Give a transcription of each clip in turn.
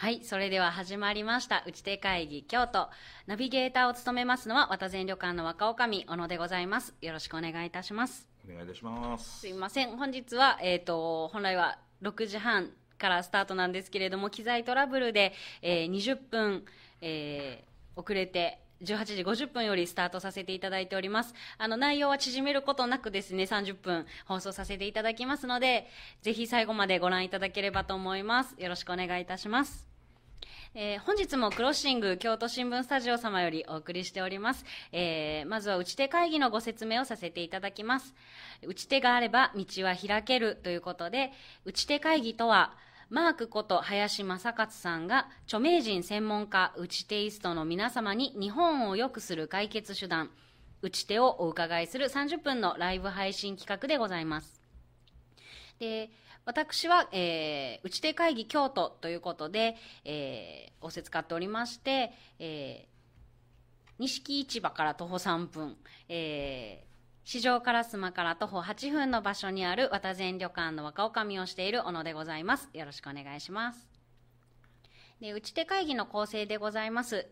はい、それでは始まりました、打ち手会議京都。ナビゲーターを務めますのは、渡前旅館の若女将、小野でございます。よろしくお願いいたします。お願いいたします。すいません、本日は、えっ、と、本来は6時半からスタートなんですけれども、機材トラブルで、えー20分、えー遅れて、18時50分よりスタートさせていただいております。あの、内容は縮めることなくですね、30分放送させていただきますので、ぜひ最後までご覧いただければと思います。よろしくお願いいたします。えー本日もクロッシング京都新聞スタジオ様よりお送りしております。えーまずは打ち手会議のご説明をさせていただきます。打ち手があれば道は開けるということで、打ち手会議とは、マークこと林正勝さんが著名人専門家打ち手イストの皆様に日本を良くする解決手段、打ち手をお伺いする30分のライブ配信企画でございます。で、私は、えー、打ち手会議京都ということで、えー、仰せ使っておりまして、えー、錦市場から徒歩3分、えー、市場烏丸から徒歩8分の場所にある渡前旅館の若女将をしている小野でございます。よろしくお願いします。で、打ち手会議の構成でございます。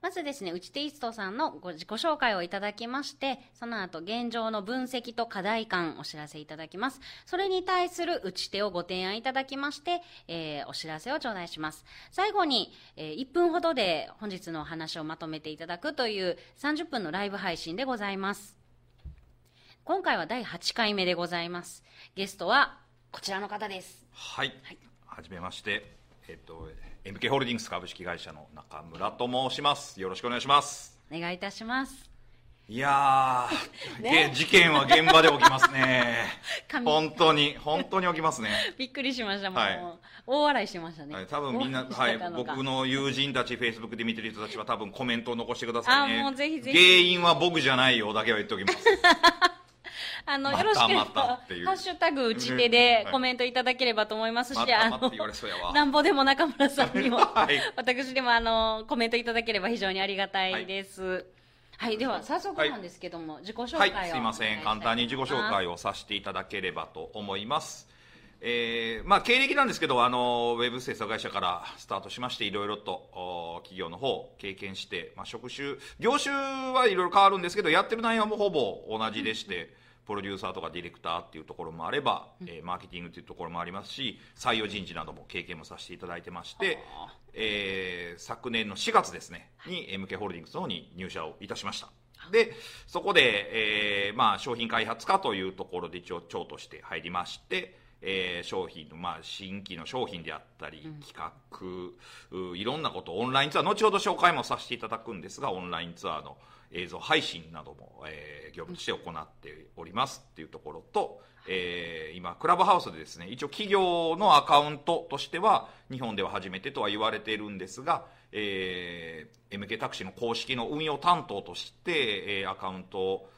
まずですね、打ち手イストさんのご自己紹介をいただきまして、その後現状の分析と課題感お知らせいただきます。それに対する打ち手をご提案いただきまして、えーお知らせを頂戴します。最後に、えー1分ほどで本日のお話をまとめていただくという30分のライブ配信でございます。今回は第8回目でございます。ゲストはこちらの方です。はい。はじめまして。えっと、MK ホールディングス株式会社の中村と申します。よろしくお願いします。お願いいたします。いやー、ねげ事件は現場で起きますね。神本当に、本当に起きますね。びっくりしました、もう。はい大笑いしてましたね。はい、多分みんな、大はい僕の友人たち、フェイスブックで見てる人たちは多分コメントを残してくださいね。あもうぜひぜひ原因は僕じゃないよだけは言っておきます。あの、またよろしければ、まハッシュタグ打ち手ではい。コメントいただければと思いますし、あのなんぼでも中村さんにも、はい。私でもあの、コメントいただければ非常にありがたいです。はい、では早速なんですけども、自己紹介を、はい、す。いません。簡単に自己紹介を。をさせていただければと思います。えーまあ、経歴なんですけど、あの、ウェブ制作会社からスタートしまして、いろいろと、お企業の方、経験して、まあ、職種、業種はいろいろ変わるんですけど、やってる内容もほぼ同じでして、プロデューサーとかディレクターっていうところもあれば、えーマーケティングっていうところもありますし、採用人事なども経験もさせていただいてまして、えー昨年の4月ですね、に MK ホールディングスの方に入社をいたしました。で、そこで、えーまあ、商品開発課というところで一応長として入りまして、えー商品の、まあ、新規の商品であったり、企画、ういろんなこと、オンラインツアー、後ほど紹介もさせていただくんですが、オンラインツアーの映像配信なども、えー業務として行っておりますっていうところと、えー今、クラブハウスでですね、一応企業のアカウントとしては、日本では初めてとは言われているんですが、えー MK タクシーの公式の運用担当として、えーアカウントをお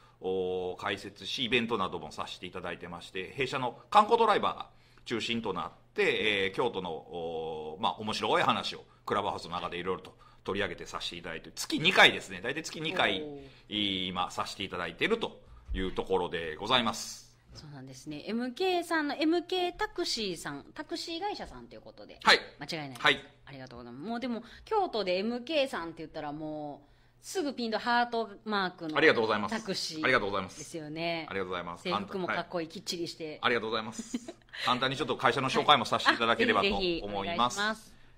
開設し、イベントなどもさせていただいてまして、弊社の観光ドライバーが中心となって、えー京都の、おまあ、面白い話をクラブハウスの中でいろいろと取り上げてさせていただいて、月2回ですね、大体月2回今させていただいているというところでございます。そうなんですね。MK さんの MK タクシーさん、タクシー会社さんということで。はい。間違いないです。はいありがとうございます。もうでも、京都で MK さんって言ったらもう、すぐピンとハートマークのありがとうございます。タクシー。ありがとうございます。ですよね。ありがとうございます。制服もかっはいこいい、きっちりして。ありがとうございます。簡単にちょっと会社の紹介もさせていただければと思います。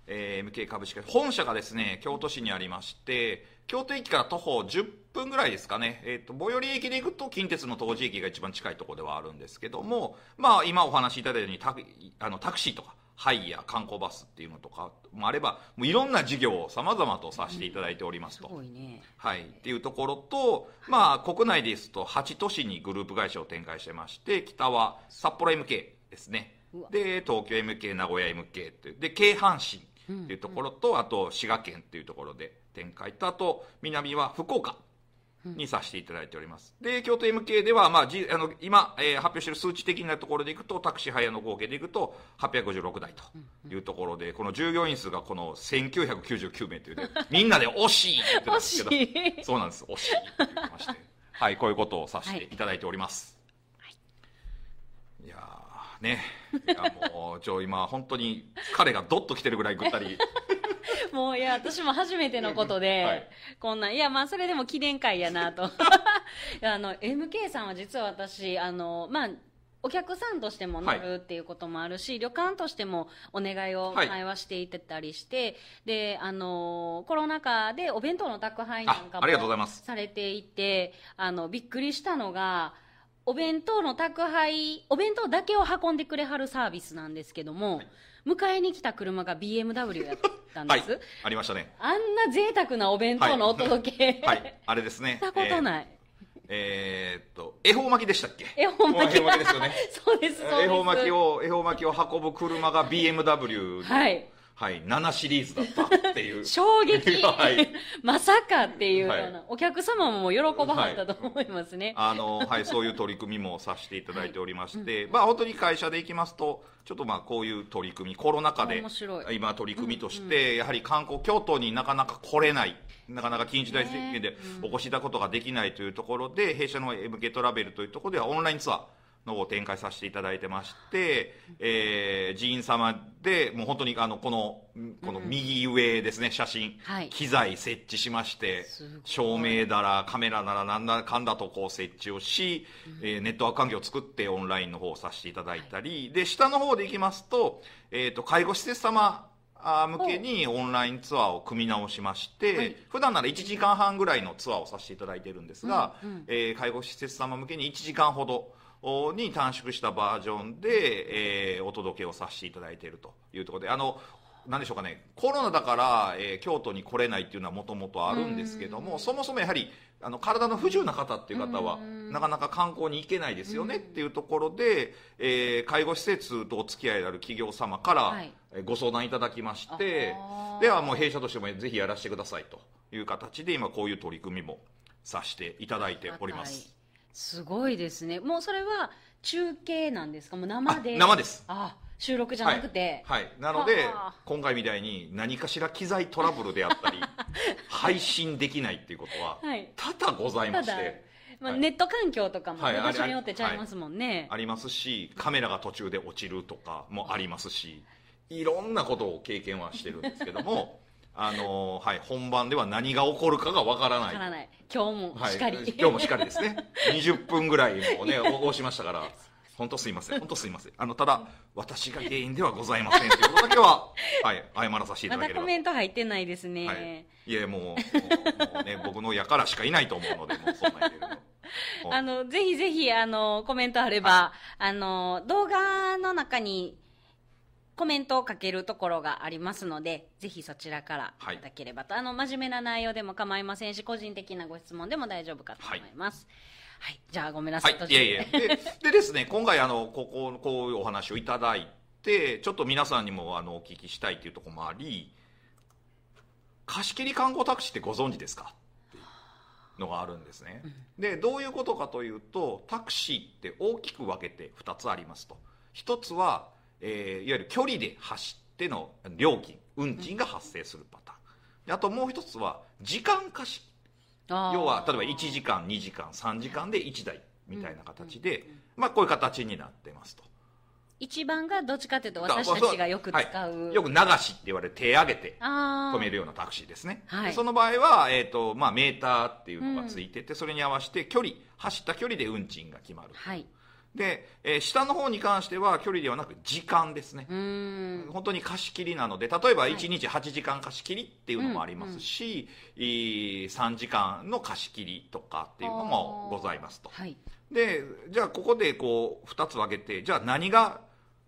えー MK 株式会社本社がですね、京都市にありまして、京都駅から徒歩10分ぐらいですかね、えっ、と、最寄り駅で行くと近鉄の東寺駅が一番近いところではあるんですけども、まあ今お話しいただいたようにタクあのタクシーとか、ハイヤー、観光バスっていうのとかもあれば、もういろんな事業を様々とさせていただいておりますすと。ね。はい、っていうところと、まあ、国内ですと8都市にグループ会社を展開してまして北は札幌 MK ですねで東京 MK 名古屋 MK っていうで京阪神っていうところと、あと滋賀県っていうところで展開とあと南は福岡にさせていただいております。で、京都 MK では、まあ、じあの今、えー発表している数値的なところでいくと、タクシーハイヤーの合計でいくと、856台というところで、この従業員数がこの1999名というね、みんなで惜しいって言ってたんですけど、そうなんです、惜しいって言ってまして、はい、こういうことをさせていただいております。い、やーね。いやもうちょ今本当に彼がドッと来てるぐらいぐったりもういや私も初めてのことで、はい。こんないやまあそれでも記念会やなと。あの MK さんは実は私あのまあお客さんとしても乗るっていうこともあるし、旅館としてもお願いをはい。前はしていってたりして、であのコロナ禍でお弁当の宅配なんかあありがとうございもます。されていてあのびっくりしたのがお弁当の宅配お弁当だけを運んでくれはるサービスなんですけども、迎えに来た車が BMW やったんはい。です、ありましたね。あんな贅沢なお弁当のお届け、はい。あれですね。したことない、えーえーっと恵方巻きでしたっけ？恵方巻き。ですよね。そうですそうです。恵方巻きを恵方巻きを運ぶ車が BMW のはいはい、7シリーズだったっていう。衝撃、はい。まさかっていうような、はい。お客様も喜ばはったと思いますね、あの、はい、そういう取り組みもさせていただいておりまして、まあ本当に会社で行きますと、ちょっとまあこういう取り組み、コロナ禍で面白い。今取り組みとして、やはり観光、京都になかなか来れない、なかなか緊急事態宣言でお越しいただくことができないというところで、弊社の MK トラベルというところではオンラインツアー、の方を展開させていただいてまして、えー、寺院様で、もう本当にあの、この、この右上ですね、写真、はい。機材設置しまして照明だらカメラならなんだかんだとこう設置をし、えーネットワーク環境を作ってオンラインの方をさせていただいたり、で下の方でいきますと,、えー、と介護施設様向けにオンラインツアーを組み直しまして、はい。普段なら1時間半ぐらいのツアーをさせていただいてるんですが、うんうん。えー介護施設様向けに1時間ほどおに短縮したバージョンで、えーお届けをさせていただいているというところであのなんでしょうかね。コロナだから、えー京都に来れないっていうのはもともとあるんですけどもそもそもやはりあの体の不自由な方っていう方はうん。なかなか観光に行けないですよねっていうところで、えー介護施設とお付き合いのある企業様から、ご相談いただきましてあー。ではもう弊社としてもぜひやらせてくださいという形で今こういう取り組みもさせていただいております。すごいですね。もうそれは中継なんですか？もう生で？あ生です。あ収録じゃなくて、はい、はい。なのではあ今回みたいに何かしら機材トラブルであったり 配信できないっていうことははい。多々ございまして、まあ、はい。ネット環境とかも、場所によってちゃいますもんね、ありますしカメラが途中で落ちるとかもありますしいろんなことを経験はしてるんですけどもあのはい、本番では何が起こるかがわからない。わからない。今日もしかり、はい、今日もしっかりですね。20分ぐらいもねお押しましたから。本当すいません。本当すいません。あのただ私が原因ではございませんということだけは、はい、謝らさせていただければ。まだコメント入ってないですね、はい、いやもうもうね 僕のやからしかいないと思うのでもうそんなん言えるの。もうあのぜひぜひあのコメントあれば、あの動画の中にコメントをかけるところがありますのでぜひそちらからい。ただければと、あの真面目な内容でも構いませんし個人的なご質問でも大丈夫かと思います。はい、じゃあごめんなさ、はい。い途、中いえいえ。ででですね今回あのこここういうお話をいただいてちょっと皆さんにもあのお聞きしたいというところもあり貸し切り観光タクシーってご存知ですか？のがあるんですね、でどういうことかというとタクシーって大きく分けて2つありますと。1つは、えーいわゆる距離で走っての料金運賃が発生するパターン、であともう1つは時間貸し。要は例えば1時間2時間3時間で1台みたいな形で、まあ、こういう形になってますと。一番がどっちかというと私たちがよく使う、はいよく流しって言われる手上げて止めるようなタクシーですね、はい。でその場合は、えーとまあ、メーターっていうのがついてて、それに合わせて距離走った距離で運賃が決まるはいで、えー下の方に関しては距離ではなく時間ですね。本当に貸し切りなので例えば1日8時間貸し切りっていうのもありますし、いい3時間の貸し切りとかっていうのもございますと。はい。でじゃあここでこう2つ分けてじゃあ何が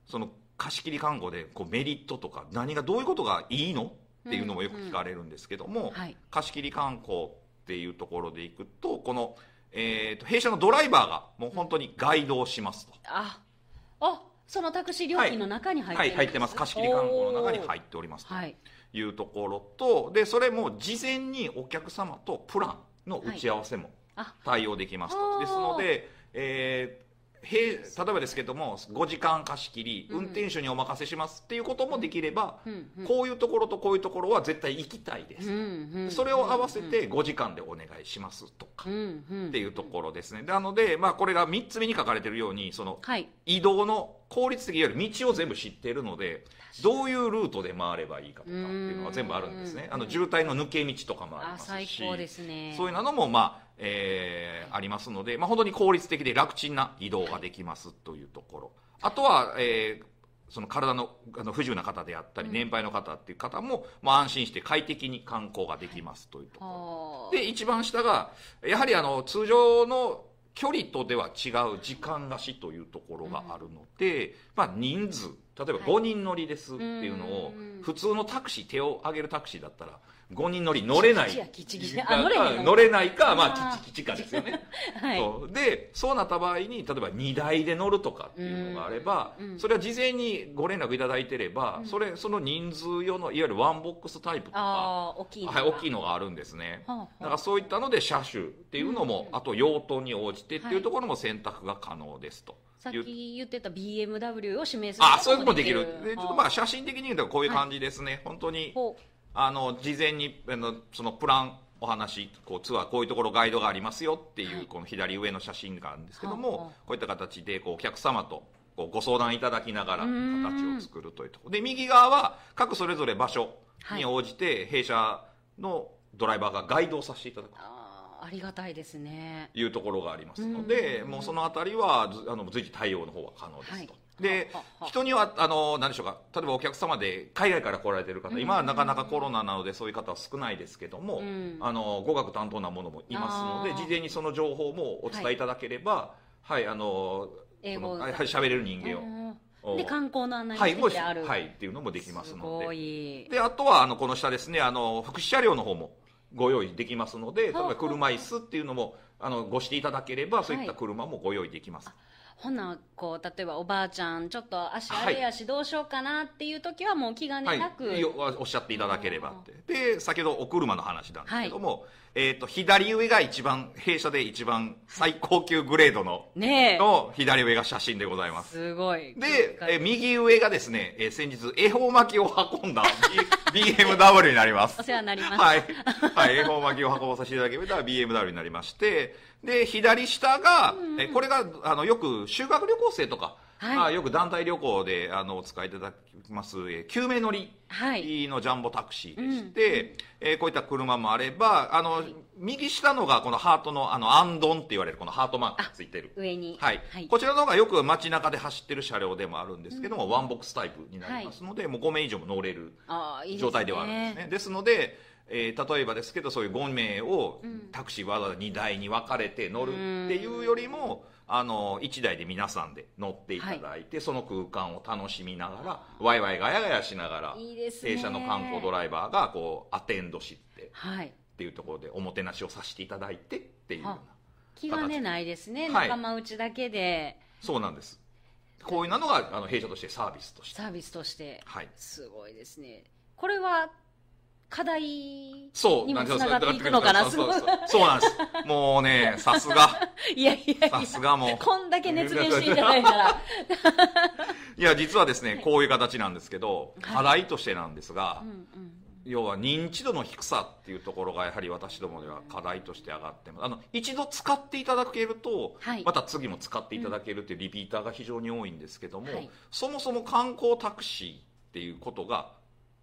その貸し切り看護でこうメリットとか何がどういうことがいいのっていうのもよく聞かれるんですけども、はい。貸し切り観光っていうところでいくとこの、えーと弊社のドライバーがもう本当にガイドをしますと。ああそのタクシー料金の中に入ってはい、るんです入ってます。貸し切り観光の中に入っておりますと。はい。いうところとでそれも事前にお客様とプランの打ち合わせもあ。対応できますと、はいですので、えーへ例えばですけども5時間貸し切り運転手にお任せしますっていうこともできれば、こういうところとこういうところは絶対行きたいです、それを合わせて5時間でお願いしますとか、っていうところですね。なので、まあ、これが3つ目に書かれているようにそのはい。移動の効率的より道を全部知っているのでどういうルートで回ればいいかとかっていうのは全部あるんですね。あの渋滞の抜け道とかもありあますし最高ですね。そういうのも、まあえーありますので、まあ、本当に効率的で楽ちんな移動ができますというところ。あとは、えーその体のあの不自由な方であったり、年配の方っていう方も、まあ、安心して快適に観光ができますというところ。はあで一番下がやはりあの通常の距離とでは違う時間貸しというところがあるので、まあ、人数。例えばはい5人乗りですっていうのを、うん普通のタクシー手を挙げるタクシーだったら5人乗り乗れない乗れないか、まあキチキチかですよねはいそうでそうなった場合に例えば2台で乗るとかっていうのがあれば、うんうんそれは事前にご連絡いただいてれば、それその人数用のいわゆるワンボックスタイプとか大きいのはい、大きいのがあるんですね。はあはあだからそういったので車種っていうのも、うんあと用途に応じてっていうところも選択が可能ですと。さっいうき言ってた BMW を指名するあそういうこともできるでちょっとまああ写真的に言うとこういう感じですね、本当にほあの事前にあのそのプランお話こうツアーこういうところガイドがありますよっていう、はい。この左上の写真があるんですけどはあも、はあこういった形でこうお客様とこうご相談いただきながら形を作るというところ。で右側は各それぞれ場所に応じて弊社のドライバーがガイドをさせていただくうありがたいですね。いうところがありますので、うん。もうそのあたりはずあの随時対応の方は可能ですと。はいでははは人にはあの何でしょうか例えばお客様で海外から来られてる方、うん。今はなかなかコロナなのでそういう方は少ないですけども、うん。あの語学担当なものもいますので事前にその情報もお伝えいただければはい、あのはいはい喋れる人間を、うんで観光の案内してある、はいっていうのもできますので。い。であとはあのこの下ですねあの福祉車両の方もご用意できますので例えば車椅子っていうのもあのごしていただければそういったはい。車もご用意できます、ほなこう例えばおばあちゃんちょっと足あれやしどうしようかなっていう時はもう気兼ねなく、はい、よおっしゃっていただければって。で先ほどお車の話なんですけども、えー、と左上が一番弊社で一番最高級グレードのの左上が写真でございます。すごい。で、えー右上がですね、えー先日恵方巻きを運んだ BMW になります。お世話になります、はい、はい、恵方巻きを運ばさせていただければ BMW になりましてで左下が、えこれがあのよく修学旅行生とか、はい。まあ、よく団体旅行であのお使いいただきます、えー9名乗りはい。のジャンボタクシーでして、えーこういった車もあればあの、右下のがこのハートのあのアンドンって言われるこのハートマークがついてる。上に。はい。はい。こちらの方がよく街中で走ってる車両でもあるんですけども、ワンボックスタイプになりますので、もう5名以上も乗れる状態ではあるんですね。ですので、えー例えばですけどそういう5名をタクシーわざわざ2台に分かれて乗るっていうよりも、あの1台で皆さんで乗っていただいて、その空間を楽しみながらワイワイガヤガヤしながらいいですね。弊社の観光ドライバーがこうアテンドしてはい。っていうところでおもてなしをさせていただいてっていうようなは気兼ねないですね、はい。仲間内だけで。そうなんですこういうのがあの弊社としてサービスとしてサービスとしてはいすごいですねこれは課題にそうもつながっていくのかな？すごいそうなんです。もうねさすが。いやいやいさやすがもう。こんだけ熱弁していただいたら。いや実はですねこういう形なんですけどはい。課題としてなんですが、要は認知度の低さっていうところがやはり私どもでは課題として上がってます。あの一度使っていただけると、はい。また次も使っていただけるっていうリピーターが非常に多いんですけども、はい。そもそも観光タクシーっていうことが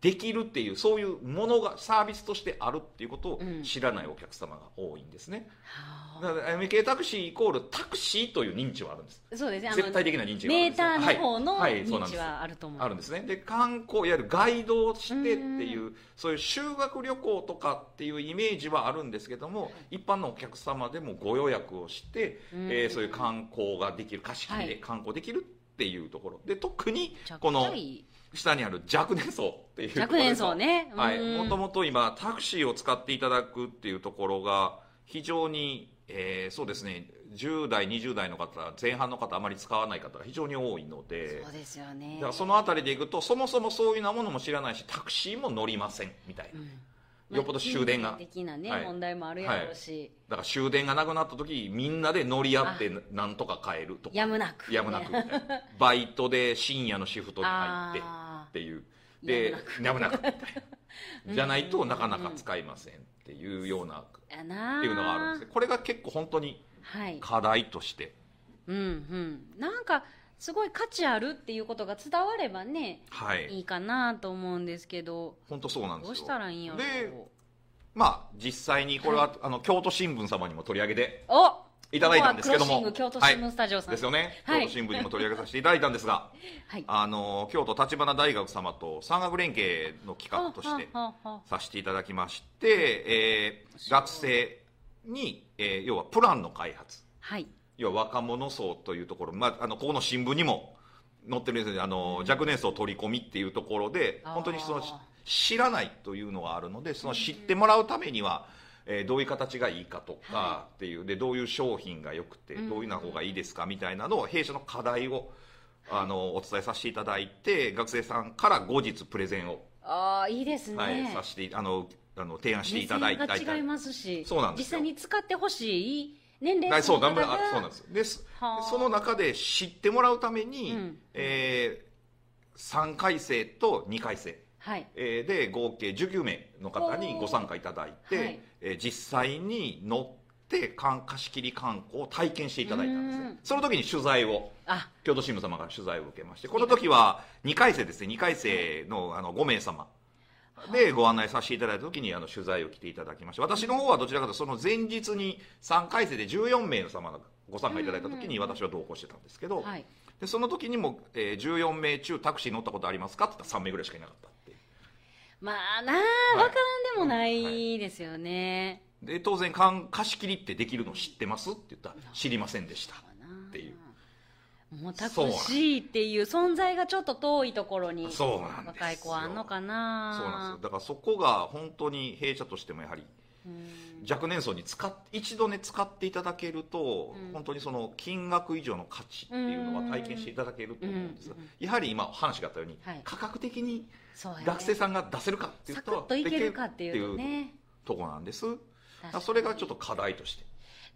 できるっていうそういうものがサービスとしてあるっていうことをうん。知らないお客様が多いんですね、はだから MK タクシーイコールタクシーという認知はあるんです。あそうですね絶対的な認知があるんですメーターの方の認知はあると思う、あるんですね。で観光いわゆるガイドをしてっていうそういう修学旅行とかっていうイメージはあるんですけども一般のお客様でもご予約をして、うん。えーそういう観光ができる貸し切りではい。観光できるっていうところ。で特にこのい下にある若年層っていう若年層ね。はい。うん。もともと今タクシーを使っていただくっていうところが非常に、えーそうですね。10代20代の方前半の方あまり使わない方が非常に多いので。そうですよね。だからその辺りでいくとそもそもそういうようなものも知らないしタクシーも乗りませんみたいな、うん。よっぽど終電が。的なね、はい。問題もあるやろうし、だから終電がなくなった時みんなで乗り合ってなんとか帰るとか。やむなく。やむなくみたいな。バイトで深夜のシフトに入って。あっていう。でやむなくみたいな。じゃないとなかなか使いませんっていうような。っていうのがあるんですねこれが結構本当にはい。課題として。うんうん。なんかすごい価値あるっていうことが伝わればねはい。いいかなと思うんですけど。本当そうなんですよ。どうしたらいいんやろでまあ実際にこれは、あの京都新聞様にも取り上げて。おいただいたんですけども。京都新聞スタジオさん、ですよね、はい京都新聞にも取り上げさせていただいたんですが。はい。あの京都立花大学様と産学連携の企画としてさせていただきまして、えー学生に、えー要はプランの開発。はい。要は若者層というところ、まあ、あのここの新聞にも載ってるんですけどあの若年層取り込みっていうところで本当にその知らないというのがあるのでその知ってもらうためには、えーどういう形がいいかとかはっていうでどういう商品が良くてうんどういうな方がいいですかみたいなのを弊社の課題をあのお伝えさせていただいて学生さんから後日プレゼンを、ああいいですね、はい、させてあのあの提案していただいた違いますしそうなんですよ。実際に使ってほしい年齢層の方がそうなんですでその中で知ってもらうために、うん。え3回生と2回生、はい。えーで合計19名の方にご参加いただいて、はい。えー実際に乗って観貸し切り観光を体験していただいたんですその時に取材をあ。京都新聞様から取材を受けましてこの時は2回生ですね。2回生のあの5名様でご案内させていただいた時にあの取材を来ていただきまして私の方はどちらかというとその前日に3回生で14名の様がご参加いただいた時に私は同行してたんですけど、はい。でその時にも、えー14名中タクシー乗ったことありますかって言ったら3名ぐらいしかいなかったまあなあ、わからんでもないですよね、で当然か貸し切りってできるの知ってますって言ったら知りませんでした。っていう。もうタクシーっていう存在がちょっと遠いところに若い子はあんのかな。そうなんですよ。だからそこが本当に弊社としてもやはりうん。若年層に使っ一度ね使っていただけると、うん。本当にその金額以上の価値っていうのは体験していただけると思うんですが、うん。やはり今話があったように、はい。価格的に学生さんが出せるかっていうとサクッといけるかっていうね。とこなんです。それがちょっと課題として。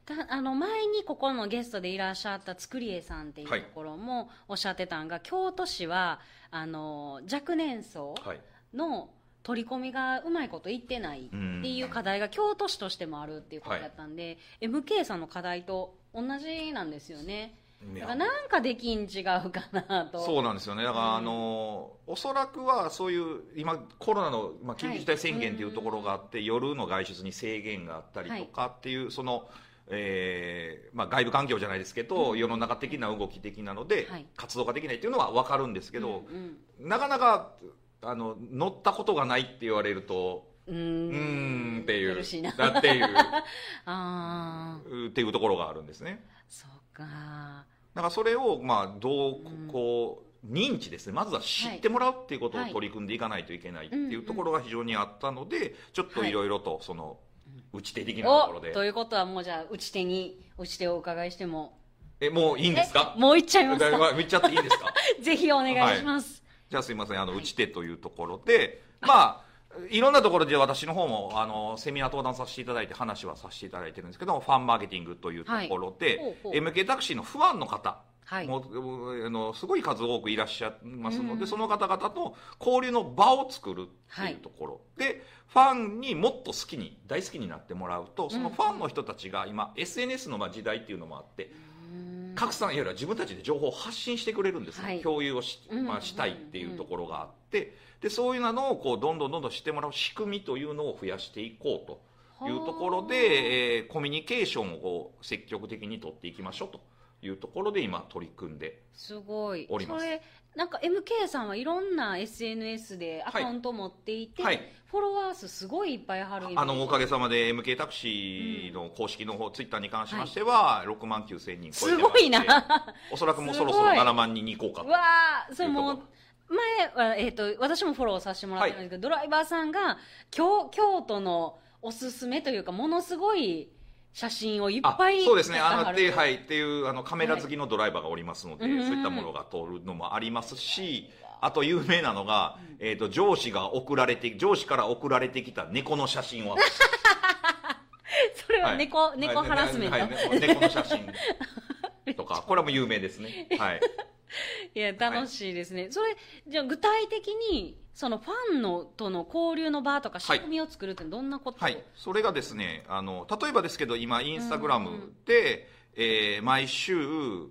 たあの前にここのゲストでいらっしゃったつくりえさんっていうとはいころもおっしゃってたんが、京都市はあの若年層はいの取り込みがうまいこといってないっていう課題が京都市としてもあるっていうことだったんで、MK さんの課題と同じなんですよねだからなんかできん違うかなと。そうなんですよね。だから、うん。あのおそらくはそういう今コロナの、まあ、緊急事態宣言というところがあって、夜の外出に制限があったりとかっていう、その、えーまあ、外部環境じゃないですけど、うん。世の中的な動き的なので、はい。活動ができないっていうのは分かるんですけど、うんなかなかあの乗ったことがないって言われるとうん、っていう。だっていう。ああっていうところがあるんですね。そうか。だからそれをまあどううんこう認知ですね。まずは知ってもらうっていうことをはい取り組んでいかないといけないっていうところが非常にあったのでちょっといろいろとその打ち手的なところで。おということはもうじゃあ打ち手に打ち手をお伺いしても。えもういいんですか？えもういっちゃいますだか言っちゃっていいですか？ぜひお願いします、じゃあすいません。あのはい打ち手というところでまあいろんなところで私の方もあのセミナー登壇させていただいて話はさせていただいてるんですけどファンマーケティングというところで、はい。ほうほう。MK タクシーのファンの方はい。もうあのすごい数多くいらっしゃいますので、うん。その方々と交流の場を作るっていうところ、でファンにもっと好きに大好きになってもらうとそのファンの人たちが今 SNS のまあ時代っていうのもあってうん拡散いわゆる自分たちで情報を発信してくれるんですね、はい。共有をし,、うんまあ、したいっていうところがあって。でそういうのをこうどんどんどんどん知ってもらう仕組みというのを増やしていこうと。いうところで、えーコミュニケーションを積極的に取っていきましょうというところで今取り組んですごい。おります。それなんか MK さんはいろんな SNS でアカウント持っていて、はい。フォロワー数すごいいっぱいあるあのおかげさまで MK タクシーの公式の方、ツイッターに関しましては、6万9千人超えてす。ごいな。おそらくもうそろそろすごい。7万人に行こうかわーそれもいうと前は、えー、と私もフォローさせてもらってるんですけど、ドライバーさんが京京都のおすすめというかものすごい写真をいっあぱいそうですね。あの撮ってはい、っていうあのカメラ好きのドライバーがおりますので、はい。そういったものが通るのもありますし、あと有名なのが、えー、と上司が送られて上司から送られてきた猫の写真を。それは猫、猫ハラスメント、はい。はい。猫猫の写真とか これはもう有名ですね。はい。いや楽しいですね、それじゃあ具体的にそのファンのとの交流の場とか仕組みを作るってどんなこと、はい。それがですねあの例えばですけど今インスタグラムで、えー毎週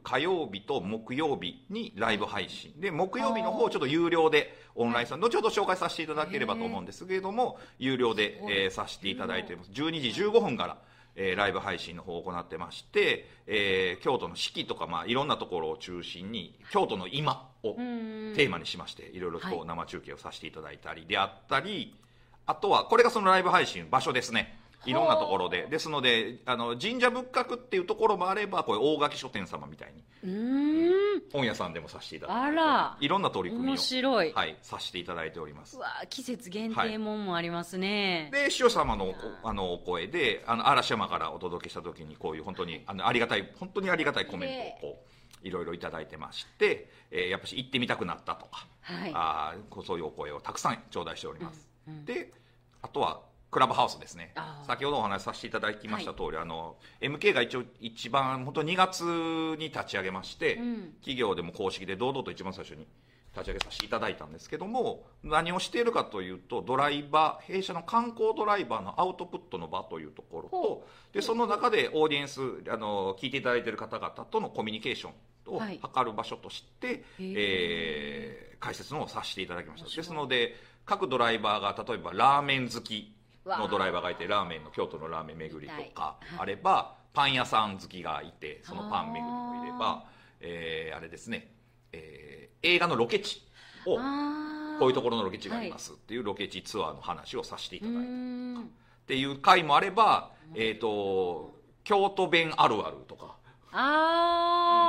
火曜日と木曜日にライブ配信。で木曜日の方ちょっと有料でオンラインさん後ほど紹介させていただければと思うんですけれども有料で、えーさせていただいています12時15分からえーライブ配信の方を行ってまして、えー京都の四季とか、まあ、いろんなところを中心に京都の今をテーマにしましていろいろとこはう生中継をさせていただいたりであったりあとはこれがそのライブ配信場所ですねいろんなところで。ですのであの神社仏閣っていうところもあればこれ大垣書店様みたいにうーん。本屋さんでもさせていただいてあら。いろんな取り組みを面白い、はい、させていただいております。うわ季節限定もんもありますね、で師匠様のおあのお声であの嵐山からお届けした時にこういう本当にあのありがたい本当にありがたいコメントをこういろいろいただいてまして、えーやっぱし行ってみたくなったとか、はい。あそういうお声をたくさん頂戴しております、うんうん。であとはクラブハウスですね。先ほどお話しさせていただきました通り、あの MK が一応一番本当2月に立ち上げまして、うん。企業でも公式で堂々と一番最初に立ち上げさせていただいたんですけども何をしているかというとドライバー弊社の観光ドライバーのアウトプットの場というところほとでその中でオーディエンスあの聞いていただいている方々とのコミュニケーションをはい。図る場所として、へえー解説のをさせていただきました。ですので各ドライバーが例えばラーメン好きのドライバーがいてラーメンの京都のラーメン巡りとかはい。あればパン屋さん好きがいてそのパン巡りもいれば、えーあれですね、えー映画のロケ地をこういうところのロケ地がありますっていうロケ地ツアーの話をさせていたうだいてっーん。ていう回もあれば、えー、と京都弁あるあるとか。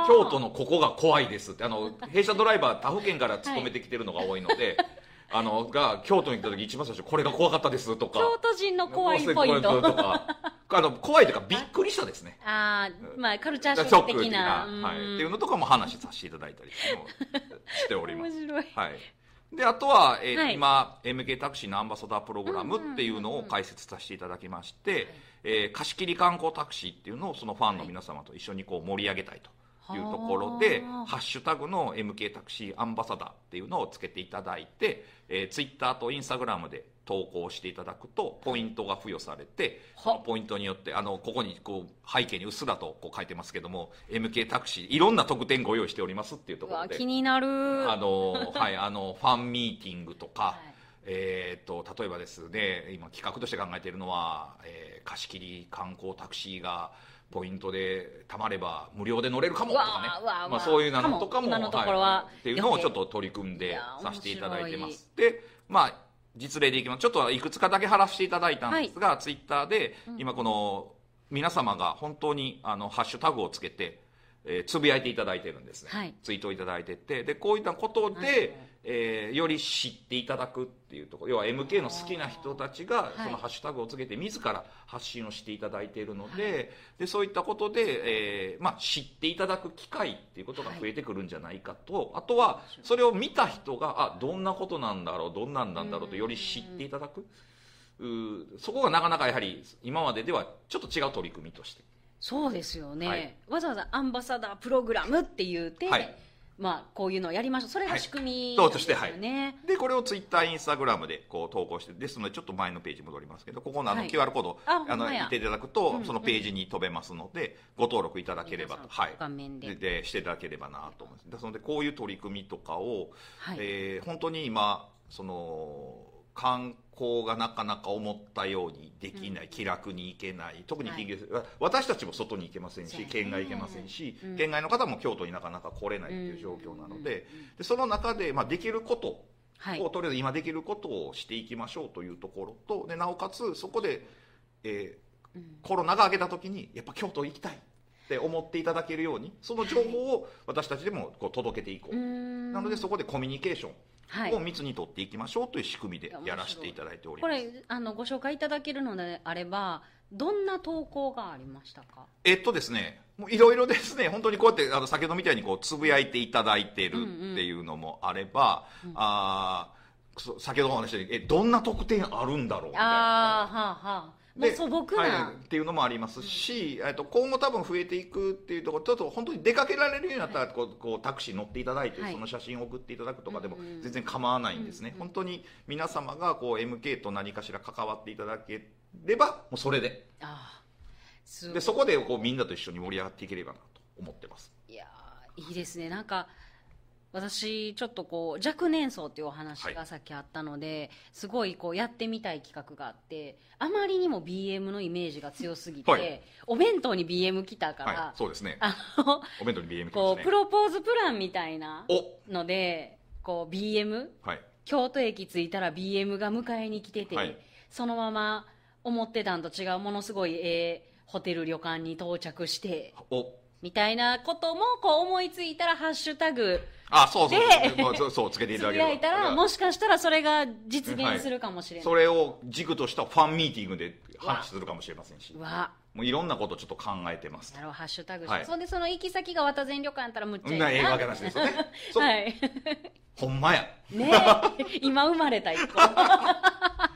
京都のここが怖いですって。あの弊社ドライバー他府県から勤めてきてるのが多いので、あのが京都に来た時一番最初これが怖かったですとか。京都人の怖いポイント。とかあの怖いというかびっくりしたですね。ああまあカルチャーショック的な。はい、っていううのとかも話させていただいたりしておりんます。面白い。はい、であとは、えーはい。今 MK タクシーのアンバサダープログラムっていうのを解説させていただきまして、えー貸し切り観光タクシーっていうのをそのファンの皆様と一緒にこう盛り上げたいというところで、はあ。ハッシュタグの MK タクシーアンバサダーっていうのをつけていただいて、えー、ツイッターとインスタグラムで投稿していただくとポイントが付与されて、そのポイントによってあのここにこう背景にうっすらとこう書いてますけども MK タクシーいろんな特典ご用意しておりますっていうとうころで。わ気になる。あのはいあのファンミーティングとか、はい。えー、と例えばですね今企画として考えているのは、えー貸し切り観光タクシーがポイントでたまれば無料で乗れるかもとかね。まあ、そういうのとかもはっていうのをちょっと取り組んでさせていただいてます。でまあ実例でいきます。ちょっといくつかだけ貼らせていただいたんですが、ツイッターで今この皆様が本当にあのハッシュタグをつけて、えーつぶやいていただいてるんですね、はい。ツイートをいただいてて。でこういったことで、はい。えーより知っていただくっていうところ要は MK の好きな人たちがはい。そのハッシュタグをつけて自ら発信をしていただいているので,、でそういったことで、えーまあ、知っていただく機会っていうことが増えてくるんじゃないかと、あとはそれを見た人があどんなことなんだろうどんなんなんだろうとより知っていただく。うーそこがなかなかやはり今までではちょっと違う取り組みとしてそうですよね、はい。わざわざアンバサダープログラムって言って、はい。まあ、こういうのをやりましょう。それが仕組みですよとしてはい。ね、でこれをツイッターインスタグラムでこう投稿してですのでちょっと前のページ戻りますけどここのあのはい。QR コード、ああのほんまや。言っていただくうんとうん。そのページに飛べますのでご登録いただければと、はい、画面で。ででしていただければなと思います。ですのでこういう取り組みとかを、はい。えー本当に今その観光がなかなか思ったようにできない、気楽に行けない。特に企業、私たちも外に行けませんし県外行けませんし、うん。県外の方も京都になかなか来れないという状況なので,、でその中で、まあ、できることはい。をとりあえず今できることをしていきましょうというところとでなおかつそこで、えーうん。コロナが明けた時にやっぱ京都行きたいって思っていただけるようにその情報を私たちでもこう届けていこう、なのでそこでコミュニケーションはいを密に取っていきましょうという仕組みでやらせていただいております。これあのご紹介いただけるのであればどんな投稿がありましたか？えっとですね、もういろいろですね、本当にこうやって、あの、先ほどみたいにこう、つぶやいていただいてるっていうのもあれば、あーそ先ほどお話ししたように、え、どんな特典あるんだろうみたいな。ああはあはあで素朴な、はい、っていうのもありますし、えっと今後多分増えていくっていうところちょっと本当に出かけられるようになったらこうこうタクシー乗っていただいて、はい。その写真を送っていただくとかでもうんうん全然構わないんですね、本当に皆様がこう MK と何かしら関わっていただければもうそれで。でい。そこでこうみんなと一緒に盛り上がっていければなと思ってます。いやーいいですね。なんか私ちょっとこう若年層っていうお話がさっきあったので、すごいこうやってみたい企画があってあまりにも BM のイメージが強すぎて、はい。お弁当に BM 来たから、はい。そうですね。あのお弁当に BM 来ね。こうプロポーズプランみたいなおのでこう BM はい。京都駅着いたら BM が迎えに来てて、はい。そのまま思ってたんと違うものすごいええホテル旅館に到着してお。みたいなこともこう思いついたら「ハッシュタグあそうそうでそう そうつけていつただければ。ぶやいたらもしかしたらそれが実現するかもしれない、それを軸としたファンミーティングで話するかもしれませんし。うわ。もういろんなことちょっと考えてます。なるほどハッシュタグして、はい。そんでその行き先が渡前旅館やったらむっちゃいいな。ええわけなしですよね。はい。ほんまや。ねえ。今生まれた一個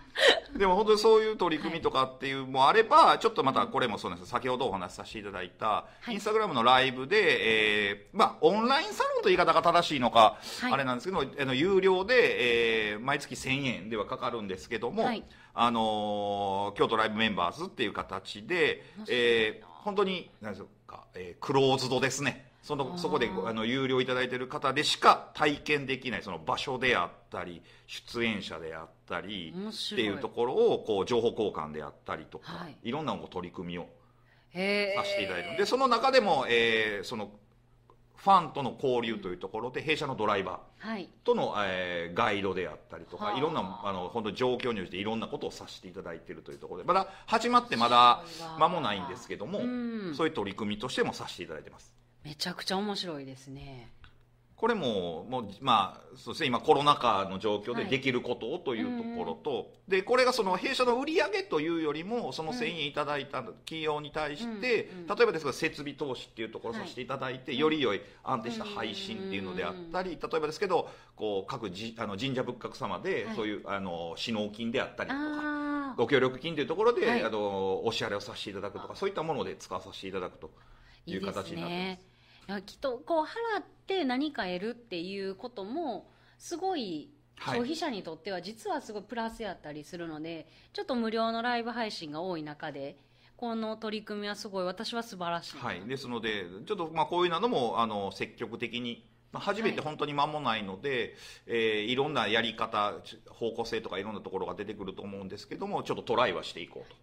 でも本当にそういう取り組みとかっていうもあれば、ちょっとまたこれもそうなんです。先ほどお話しさせていただいた、い。インスタグラムのライブで、えーまあ、オンラインサロンという言い方が正しいのか、はい。あれなんですけども、あの有料で、えー毎月1000円ではかかるんですけども、はい。あのー京都ライブメンバーズっていう形で、えー本当に、何ですか、えークローズドですね。そのそこであの有料いただいている方でしか体験できないその場所であったり出演者であったり面っていうところをこう情報交換であったりとか、はい。い、ろんなこう取り組みをさせていただいてでその中でも、えーそのファンとの交流というところで弊社のドライバーはい。との、えーガイドであったりとはあ。かいろんなあの本当に状況に応じていろんなことをさせていただいているというところでまだ始まってまだ間もないんですけどもうん。そういう取り組みとしてもさせていただいてますめちゃくちゃ面白いですね。これももうまあそうですね。今コロナ禍の状況ではい。できることをというところと、でこれがその弊社の売り上げというよりもその1000円いただいた企業に対して、うんうん。例えばですが設備投資っていうところをはいさせていただいて、より良い安定した配信っていうのであったり、例えばですけどこう各じあの神社仏閣様ではい。そういう、あの指納金であったりとか。ご協力金というところで、はい。あのお支払いをさせていただくとかそういったもので使わさせていただくといいいう形になってます。ねいやきっとこう払って何か得るっていうこともすごいはい。消費者にとっては実はすごいプラスやったりするので、ちょっと無料のライブ配信が多い中でこの取り組みはすごい私は素晴らしいな。はい、ですので、ちょっとまあこういうのもあの積極的に、まあ、初めてはい。本当に間もないので、いえーいろんなやり方、方向性とかいろんなところが出てくると思うんですけども、ちょっとトライはしていこうと。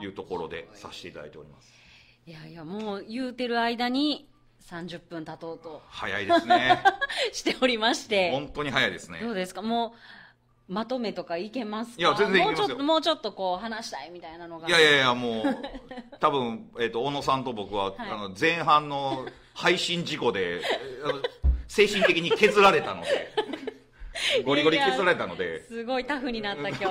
いうところでさせていただいております。いやいやもう言うてる間に30分経とうと。早いですね。しておりまして。本当に早いですね。どうですか？もうまとめとかいけますか？いや全然いけますよ。もうちょっともうちょっとこう話したいみたいなのが。いやいやいや、もう、多分、えっ、と、小野さんと僕は、はい。あの、前半の配信事故で、精神的に削られたので、ゴリゴリ削られたので、すごいタフになった今日。い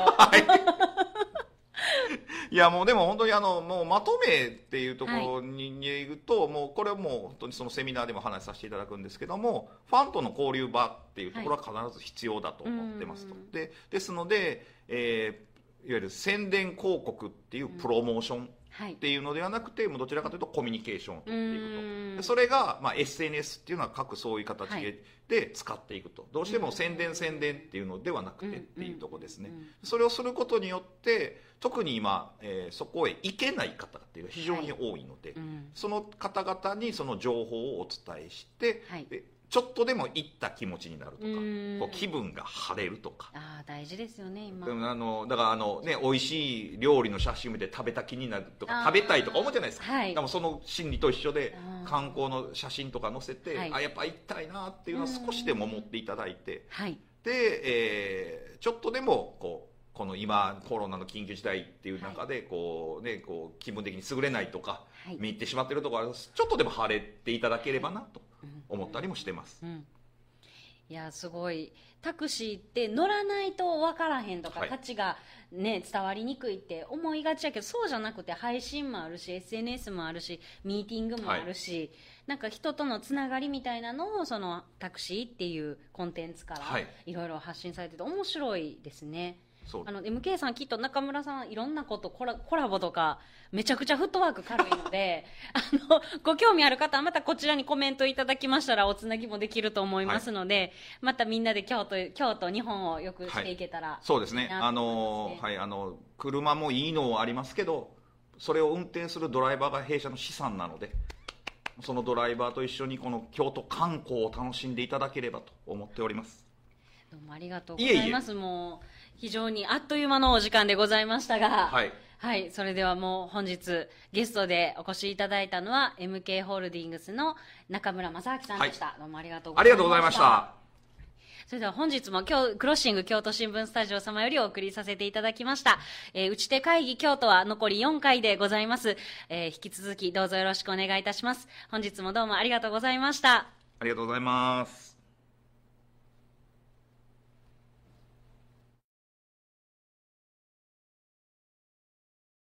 やもうでも本当にあのもうまとめっていうところに言うと、もうこれはもう本当にそのセミナーでも話させていただくんですけどもファンとの交流場っていうところは必ず必要だと思ってますと、うんでですので、えーいわゆる宣伝広告っていうプロモーションはいっていうのではなくて、もうどちらかというとコミュニケーションを取っていくとそれが、まあ、SNS っていうのは各そういう形で,、使っていくと。どうしても宣伝宣伝っていうのではなくてっていうところですね、それをすることによって特に今、えーそこへ行けない方っていうのが非常に多いので、うん。その方々にその情報をお伝えして、はい。でちょっとでも行った気持ちになるとか、うん。こう気分が晴れるとか。ああ大事ですよね今。でもあのだからあの、ね、美味しい料理の写真見て食べた気になるとか食べたいとか思うじゃないですか、はい。でもその心理と一緒で観光の写真とか載せて、はい。あやっぱ行きたいなっていうのを少しでも思っていただいて。はい。で、えーちょっとでもこうこの今コロナの緊急事態っていう中でこう、ね、こう気分的に優れないとか、はい。見入ってしまってるところちょっとでも晴れていただければなと思ったりもしてます。うん。いやすごい。タクシーって乗らないと分からへんとか、はい。価値が、ね、伝わりにくいって思いがちやけどそうじゃなくて配信もあるし SNS もあるしミーティングもあるし、なんか人とのつながりみたいなのをそのタクシーっていうコンテンツからはい。いろいろ発信されてて面白いですね。そう。あの MK さんきっと中村さんいろんなことコラコラボとかめちゃくちゃフットワーク軽いので あのご興味ある方はまたこちらにコメントいただきましたらおつなぎもできると思いますので、またみんなで京都京都日本をよくしていけたら、そうですね。いいなとあのはいあの車もいいのありますけどそれを運転するドライバーが弊社の資産なのでそのドライバーと一緒にこの京都観光を楽しんでいただければと思っております。どうもありがとうございます。もう非常にあっという間のお時間でございましたがはい。はい、それではもう本日ゲストでお越しいただいたのは MK ホールディングスの中村正明さんでした、どうもありがとうごあざいました。りがとうございました。それでは本日も今日クロッシング京都新聞スタジオ様よりお送りさせていただきました、えー、打ち手会議京都は残り4回でございます、えー引き続きどうぞよろしくお願いいたします。本日もどうもありがとうございました。ありがとうございます